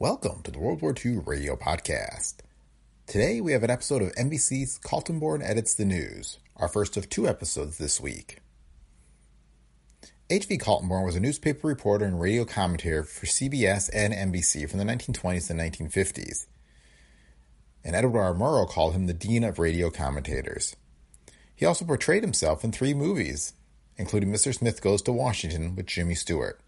Welcome to the World War II Radio Podcast. Today we have an episode of NBC's Kaltenborn Edits the News, our first of two episodes this week. H.V. Kaltenborn was a newspaper reporter and radio commentator for CBS and NBC from the 1920s and 1950s. And Edward R. Murrow called him the Dean of Radio Commentators. He also portrayed himself in three movies, including Mr. Smith Goes to Washington with Jimmy Stewart.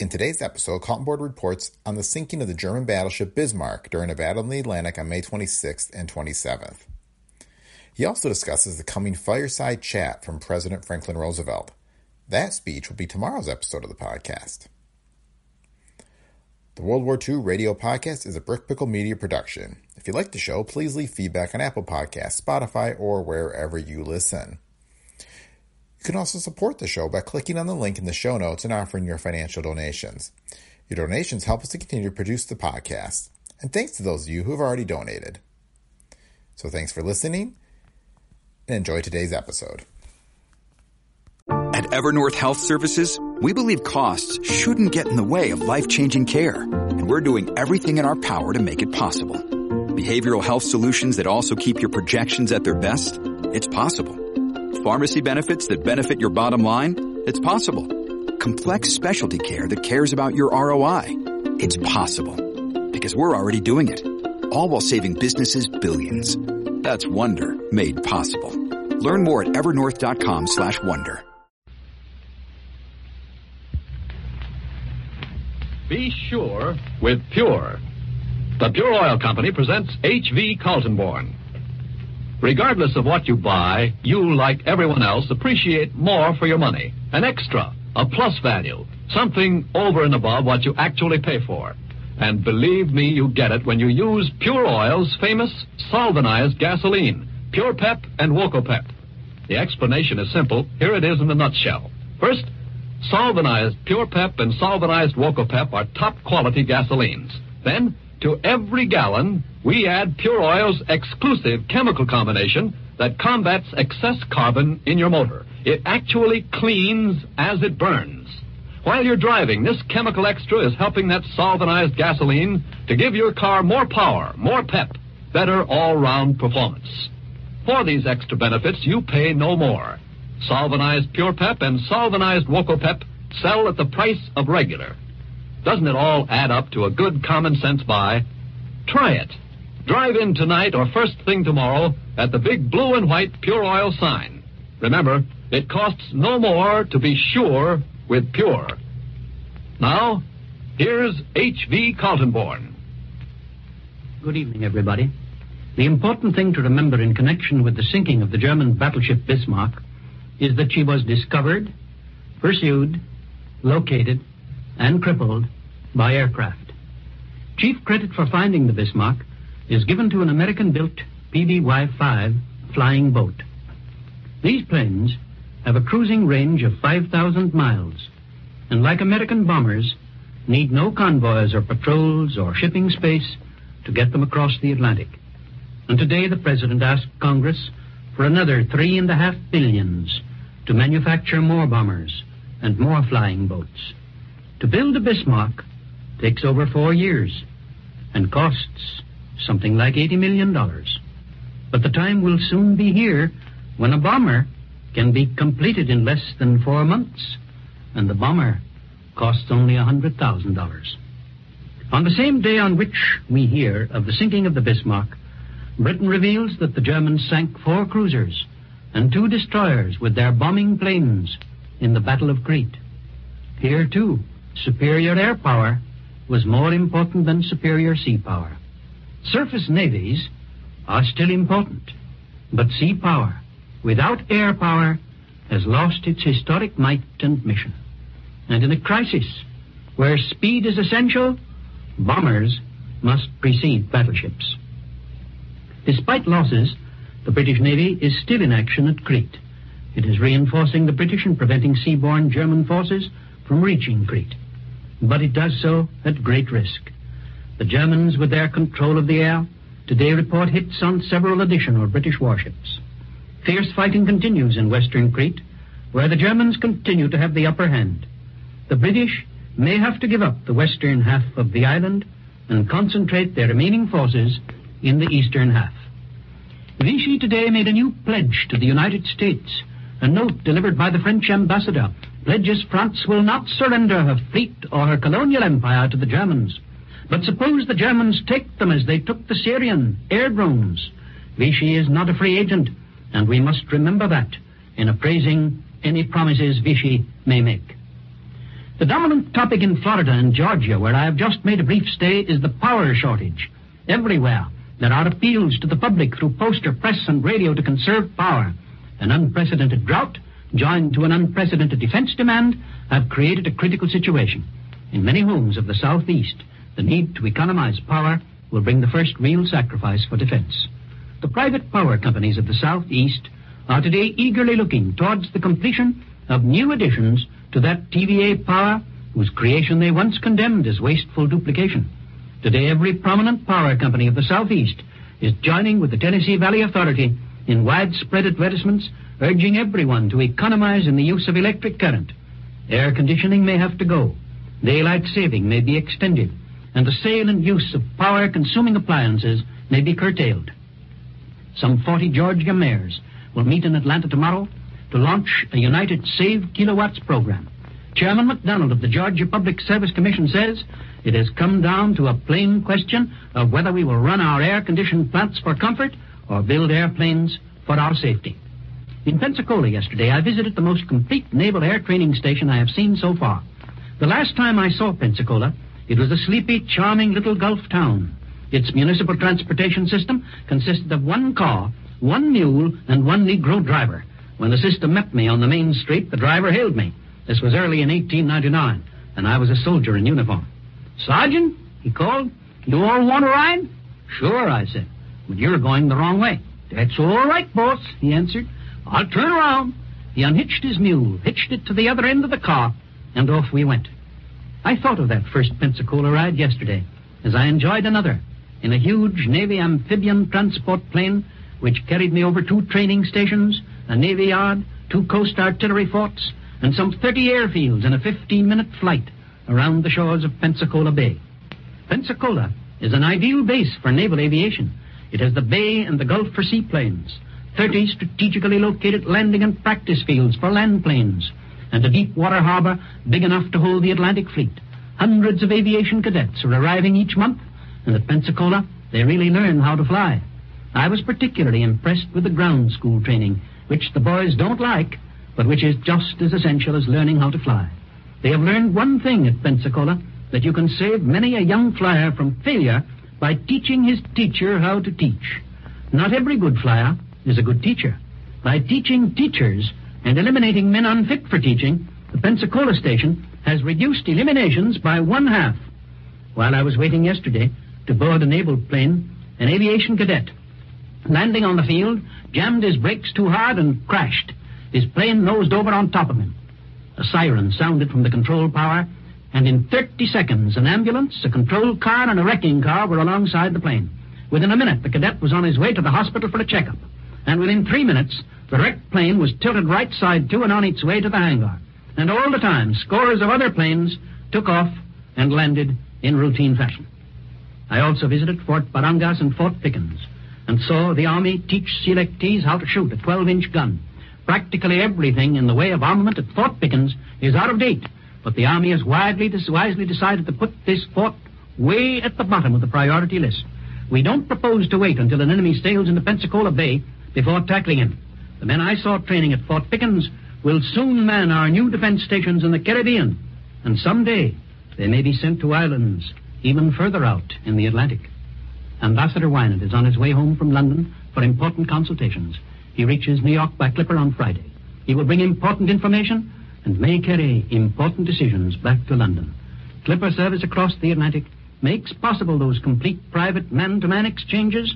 In today's episode, Kaltenborn reports on the sinking of the German battleship Bismarck during a battle in the Atlantic on May 26th and 27th. He also discusses the coming fireside chat from President Franklin Roosevelt. That speech will be tomorrow's episode of the podcast. The World War II Radio Podcast is a Brick Pickle Media production. If you like the show, please leave feedback on Apple Podcasts, Spotify, or wherever you listen. You can also support the show by clicking on the link in the show notes and offering your financial donations. Your donations help us to continue to produce the podcast. And thanks to those of you who have already donated. So thanks for listening and enjoy today's episode. At Evernorth Health Services, we believe costs shouldn't get in the way of life-changing care, and we're doing everything in our power to make it possible. Behavioral health solutions that also keep your projections at their best? It's possible. Pharmacy benefits that benefit your bottom line? It's possible. Complex specialty care that cares about your ROI? It's possible. Because we're already doing it. All while saving businesses billions. That's Wonder made possible. Learn more at evernorth.com slash wonder. Be sure with Pure. The Pure Oil Company presents H.V. Kaltenborn. Regardless of what you buy, you, like everyone else, appreciate more for your money. An extra, a plus value, something over and above what you actually pay for. And believe me, you get it when you use Pure Oil's famous solvanized gasoline, Pure Pep and Woco-Pep. The explanation is simple. Here it is in a nutshell. First, solvanized Pure Pep and solvanized Woco-Pep are top quality gasolines. Then, to every gallon, we add Pure Oil's exclusive chemical combination that combats excess carbon in your motor. It actually cleans as it burns. While you're driving, this chemical extra is helping that solvanized gasoline to give your car more power, more pep, better all-round performance. For these extra benefits, you pay no more. Solvanized Pure Pep and Solvanized Woco-Pep sell at the price of regular. Doesn't it all add up to a good common sense buy? Try it. Drive in tonight or first thing tomorrow at the big blue and white Pure Oil sign. Remember, it costs no more to be sure with Pure. Now, here's H.V. Kaltenborn. Good evening, everybody. The important thing to remember in connection with the sinking of the German battleship Bismarck is that she was discovered, pursued, located, and crippled by aircraft. Chief credit for finding the Bismarck is given to an American built PBY 5 flying boat. These planes have a cruising range of 5,000 miles, and like American bombers, need no convoys or patrols or shipping space to get them across the Atlantic. And today the President asked Congress for another three and a half billions to manufacture more bombers and more flying boats. To build a Bismarck takes over four years and costs something like $80 million. But the time will soon be here when a bomber can be completed in less than four months, and the bomber costs only $100,000. On the same day on which we hear of the sinking of the Bismarck, Britain reveals that the Germans sank four cruisers and two destroyers with their bombing planes in the Battle of Crete. Here, too, superior air power was more important than superior sea power. Surface navies are still important, but sea power, without air power, has lost its historic might and mission. And in a crisis, where speed is essential, bombers must precede battleships. Despite losses, the British Navy is still in action at Crete. It is reinforcing the British and preventing seaborne German forces from reaching Crete. But it does so at great risk. The Germans, with their control of the air, today report hits on several additional British warships. Fierce fighting continues in western Crete, where the Germans continue to have the upper hand. The British may have to give up the western half of the island and concentrate their remaining forces in the eastern half. Vichy today made a new pledge to the United States. A note delivered by the French ambassador pledges France will not surrender her fleet or her colonial empire to the Germans. But suppose the Germans take them as they took the Syrian airdromes. Vichy is not a free agent, and we must remember that in appraising any promises Vichy may make. The dominant topic in Florida and Georgia, where I have just made a brief stay, is the power shortage. Everywhere, there are appeals to the public through poster, press, and radio to conserve power. An unprecedented drought, joined to an unprecedented defense demand, have created a critical situation. In many homes of the Southeast, the need to economize power will bring the first real sacrifice for defense. The private power companies of the Southeast are today eagerly looking towards the completion of new additions to that TVA power whose creation they once condemned as wasteful duplication. Today, every prominent power company of the Southeast is joining with the Tennessee Valley Authority in widespread advertisements urging everyone to economize in the use of electric current. Air conditioning may have to go. Daylight saving may be extended. And the sale and use of power consuming appliances may be curtailed. Some 40 Georgia mayors will meet in Atlanta tomorrow to launch a United Save Kilowatts program. Chairman McDonald of the Georgia Public Service Commission says it has come down to a plain question of whether we will run our air conditioned plants for comfort or build airplanes for our safety. In Pensacola yesterday, I visited the most complete naval air training station I have seen so far. The last time I saw Pensacola, it was a sleepy, charming little Gulf town. Its municipal transportation system consisted of one car, one mule, and one Negro driver. When the system met me on the main street, the driver hailed me. This was early in 1899, and I was a soldier in uniform. Sergeant, he called, you all want to ride? Sure, I said, but you're going the wrong way. That's all right, boss, he answered. I'll turn around. He unhitched his mule, hitched it to the other end of the car, and off we went. I thought of that first Pensacola ride yesterday as I enjoyed another in a huge Navy amphibian transport plane which carried me over two training stations, a Navy yard, two coast artillery forts, and some 30 airfields in a 15 minute flight around the shores of Pensacola Bay. Pensacola is an ideal base for naval aviation. It has the bay and the Gulf for seaplanes, 30 strategically located landing and practice fields for land planes, and a deep water harbor big enough to hold the Atlantic fleet. Hundreds of aviation cadets are arriving each month, and at Pensacola, they really learn how to fly. I was particularly impressed with the ground school training, which the boys don't like, but which is just as essential as learning how to fly. They have learned one thing at Pensacola that you can save many a young flyer from failure by teaching his teacher how to teach. Not every good flyer is a good teacher. By teaching teachers and eliminating men unfit for teaching, the Pensacola station has reduced eliminations by one half. While I was waiting yesterday to board a naval plane, an aviation cadet, landing on the field, jammed his brakes too hard and crashed. His plane nosed over on top of him. A siren sounded from the control tower, and in 30 seconds, an ambulance, a control car, and a wrecking car were alongside the plane. Within a minute, the cadet was on his way to the hospital for a checkup. And within three minutes, the wrecked plane was tilted right side to and on its way to the hangar. And all the time, scores of other planes took off and landed in routine fashion. I also visited Fort Barrancas and Fort Pickens and saw the Army teach selectees how to shoot a 12 inch gun. Practically everything in the way of armament at Fort Pickens is out of date, but the Army has widely, wisely decided to put this fort way at the bottom of the priority list. We don't propose to wait until an enemy sails into Pensacola Bay before tackling him. The men I saw training at Fort Pickens will soon man our new defense stations in the Caribbean, and someday they may be sent to islands even further out in the Atlantic. Ambassador Winant is on his way home from London for important consultations. He reaches New York by clipper on Friday. He will bring important information and may carry important decisions back to London. Clipper service across the Atlantic makes possible those complete private man-to-man exchanges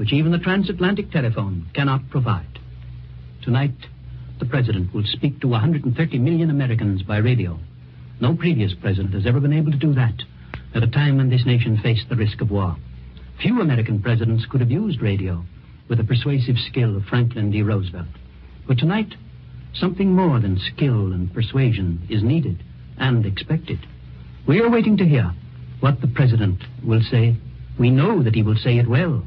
which even the transatlantic telephone cannot provide. Tonight, the President will speak to 130 million Americans by radio. No previous president has ever been able to do that at a time when this nation faced the risk of war. Few American presidents could have used radio with the persuasive skill of Franklin D. Roosevelt. But tonight, something more than skill and persuasion is needed and expected. We are waiting to hear what the President will say. We know that he will say it well.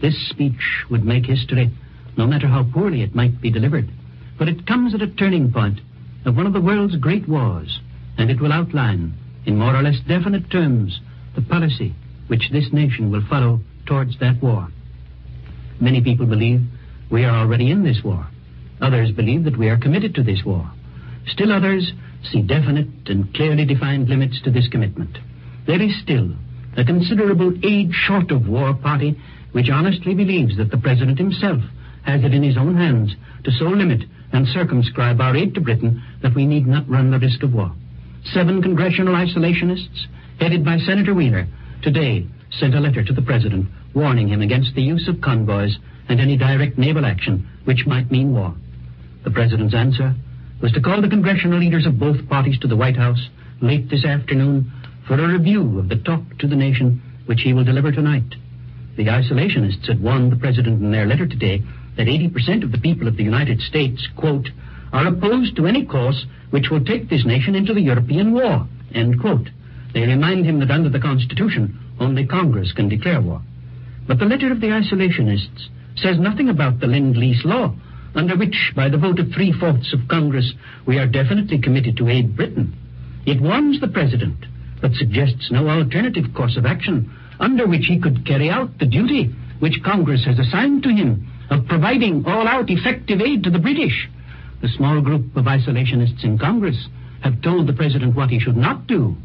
This speech would make history, no matter how poorly it might be delivered. But it comes at a turning point of one of the world's great wars, and it will outline, in more or less definite terms, the policy which this nation will follow towards that war. Many people believe we are already in this war. Others believe that we are committed to this war. Still others see definite and clearly defined limits to this commitment. There is still a considerable age short of war party which honestly believes that the President himself has it in his own hands to so limit and circumscribe our aid to Britain that we need not run the risk of war. Seven congressional isolationists, headed by Senator Wheeler, today sent a letter to the President warning him against the use of convoys and any direct naval action which might mean war. The President's answer was to call the congressional leaders of both parties to the White House late this afternoon for a review of the talk to the nation which he will deliver tonight. The isolationists had warned the President in their letter today that 80% of the people of the United States, quote, are opposed to any course which will take this nation into the European war, end quote. They remind him that under the Constitution, only Congress can declare war. But the letter of the isolationists says nothing about the Lend-Lease law, under which, by the vote of three-fourths of Congress, we are definitely committed to aid Britain. It warns the President, but suggests no alternative course of action under which he could carry out the duty which Congress has assigned to him of providing all-out effective aid to the British. The small group of isolationists in Congress have told the President what he should not do.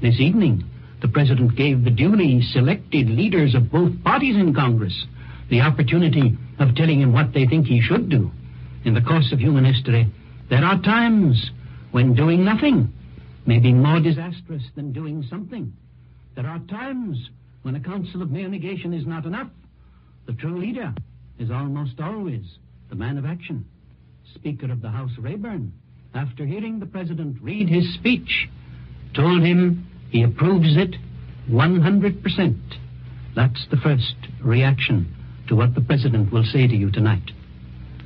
This evening, the President gave the duly selected leaders of both parties in Congress the opportunity of telling him what they think he should do. In the course of human history, there are times when doing nothing may be more disastrous than doing something. There are times when a council of mere negation is not enough. The true leader is almost always the man of action. Speaker of the House Rayburn, after hearing the President read his speech, told him he approves it 100%. That's the first reaction to what the President will say to you tonight.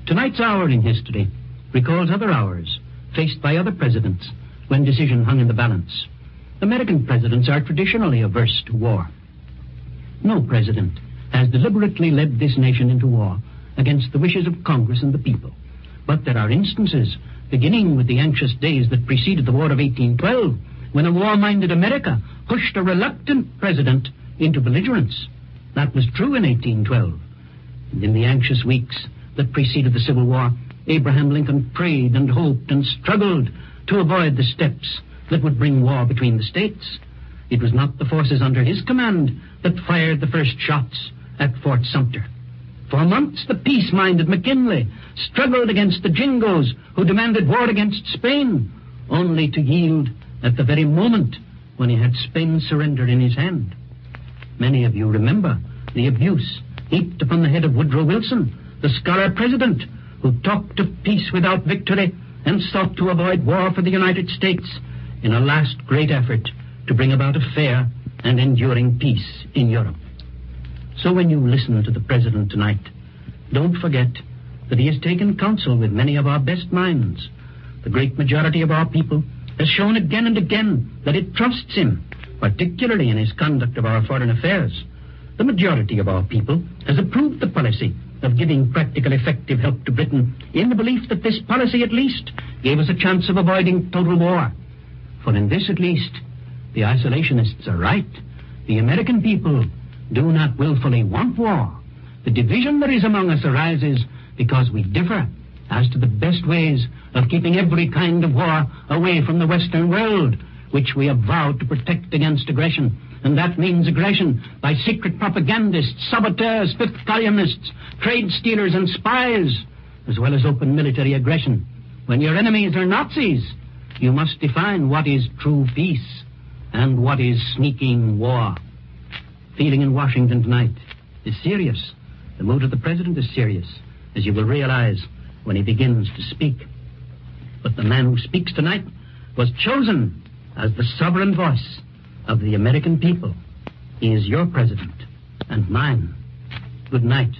Tonight's hour in history recalls other hours faced by other presidents when decision hung in the balance. American presidents are traditionally averse to war. No president has deliberately led this nation into war against the wishes of Congress and the people. But there are instances, beginning with the anxious days that preceded the War of 1812, when a war-minded America pushed a reluctant president into belligerence. That was true in 1812. And in the anxious weeks that preceded the Civil War, Abraham Lincoln prayed and hoped and struggled to avoid the steps that would bring war between the states. It was not the forces under his command that fired the first shots at Fort Sumter. For months, the peace-minded McKinley struggled against the Jingoes who demanded war against Spain, only to yield at the very moment when he had Spain's surrender in his hand. Many of you remember the abuse heaped upon the head of Woodrow Wilson, the scholar president, who talked of peace without victory and sought to avoid war for the United States in a last great effort to bring about a fair and enduring peace in Europe. So when you listen to the President tonight, don't forget that he has taken counsel with many of our best minds. The great majority of our people has shown again and again that it trusts him, particularly in his conduct of our foreign affairs. The majority of our people has approved the policy of giving practical effective help to Britain in the belief that this policy at least gave us a chance of avoiding total war. For in this at least, the isolationists are right. The American people do not willfully want war. The division that is among us arises because we differ as to the best ways of keeping every kind of war away from the Western world, which we have vowed to protect against aggression. And that means aggression by secret propagandists, saboteurs, fifth columnists, trade stealers, and spies, as well as open military aggression. When your enemies are Nazis, you must define what is true peace and what is sneaking war. Feeling in Washington tonight is serious. The mood of the president is serious, as you will realize when he begins to speak. But the man who speaks tonight was chosen as the sovereign voice of the American people. He is your president and mine. Good night.